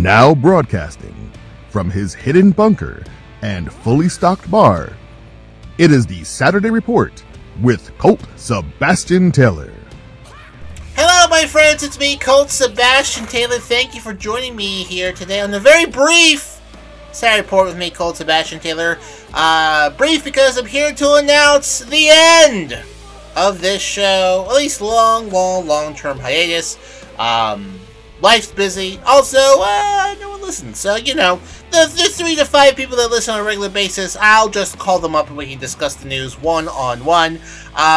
Now broadcasting from his hidden bunker and fully stocked bar, it is the Saturday Report with Colt Sebastian Taylor. Hello, my friends. It's me, Colt Sebastian Taylor. Thank you for joining me here today on the very brief Saturday Report with me, Colt Sebastian Taylor. Uh, brief because I'm here to announce the end of this show. At least long, long, long term hiatus. Um, life's busy. Also, uh, no one listens. So, you know, the, the three to five people that listen on a regular basis, I'll just call them up and we can discuss the news one on one.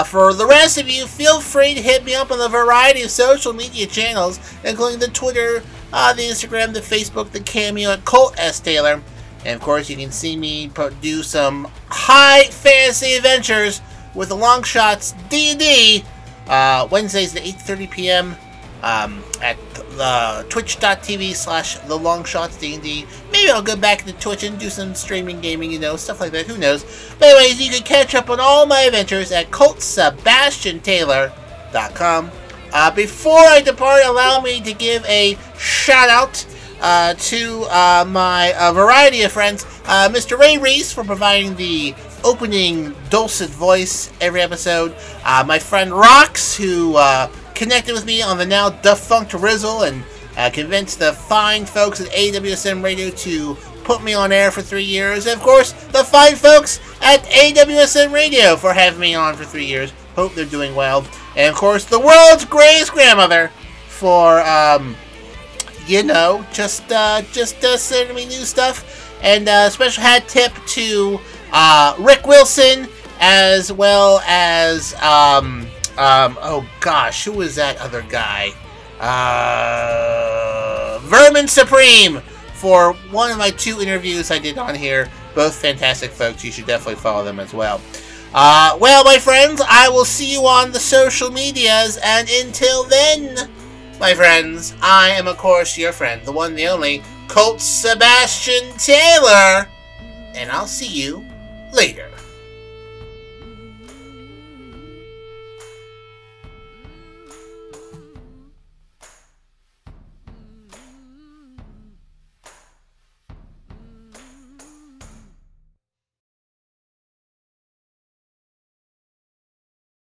For the rest of you, feel free to hit me up on a variety of social media channels, including the Twitter, uh, the Instagram, the Facebook, the Cameo at Colt S. Taylor. And of course, you can see me do some high fantasy adventures with the Longshots D&D uh, Wednesdays at 8.30 p.m. Um, at uh, twitch.tv slash the long shots D&D. Maybe I'll go back to Twitch and do some streaming gaming, you know, stuff like that. Who knows? But anyways, you can catch up on all my adventures at coltsebastiantaylor.com. Uh, before I depart, allow me to give a shout out uh, to uh, my uh, variety of friends. Uh, Mr. Ray Reese for providing the opening dulcet voice every episode. Uh, my friend Rox, who connected with me on the now defunct Rizzle and uh, convinced the fine folks at AWSM Radio to put me on air for three years. And of course, the fine folks at AWSM Radio for having me on for three years. Hope they're doing well. And of course, the world's greatest grandmother for, um, you know, just uh, just uh, sending me new stuff. And uh, special hat tip to uh, Rick Wilson as well as um, um, oh gosh, who was that other guy? Uh, Vermin Supreme for one of my two interviews I did on here. Both fantastic folks. You should definitely follow them as well. Uh, well, my friends, I will see you on the social medias, and until then, my friends, I am, of course, your friend, the one, the only, Colt Sebastian Taylor, and I'll see you later.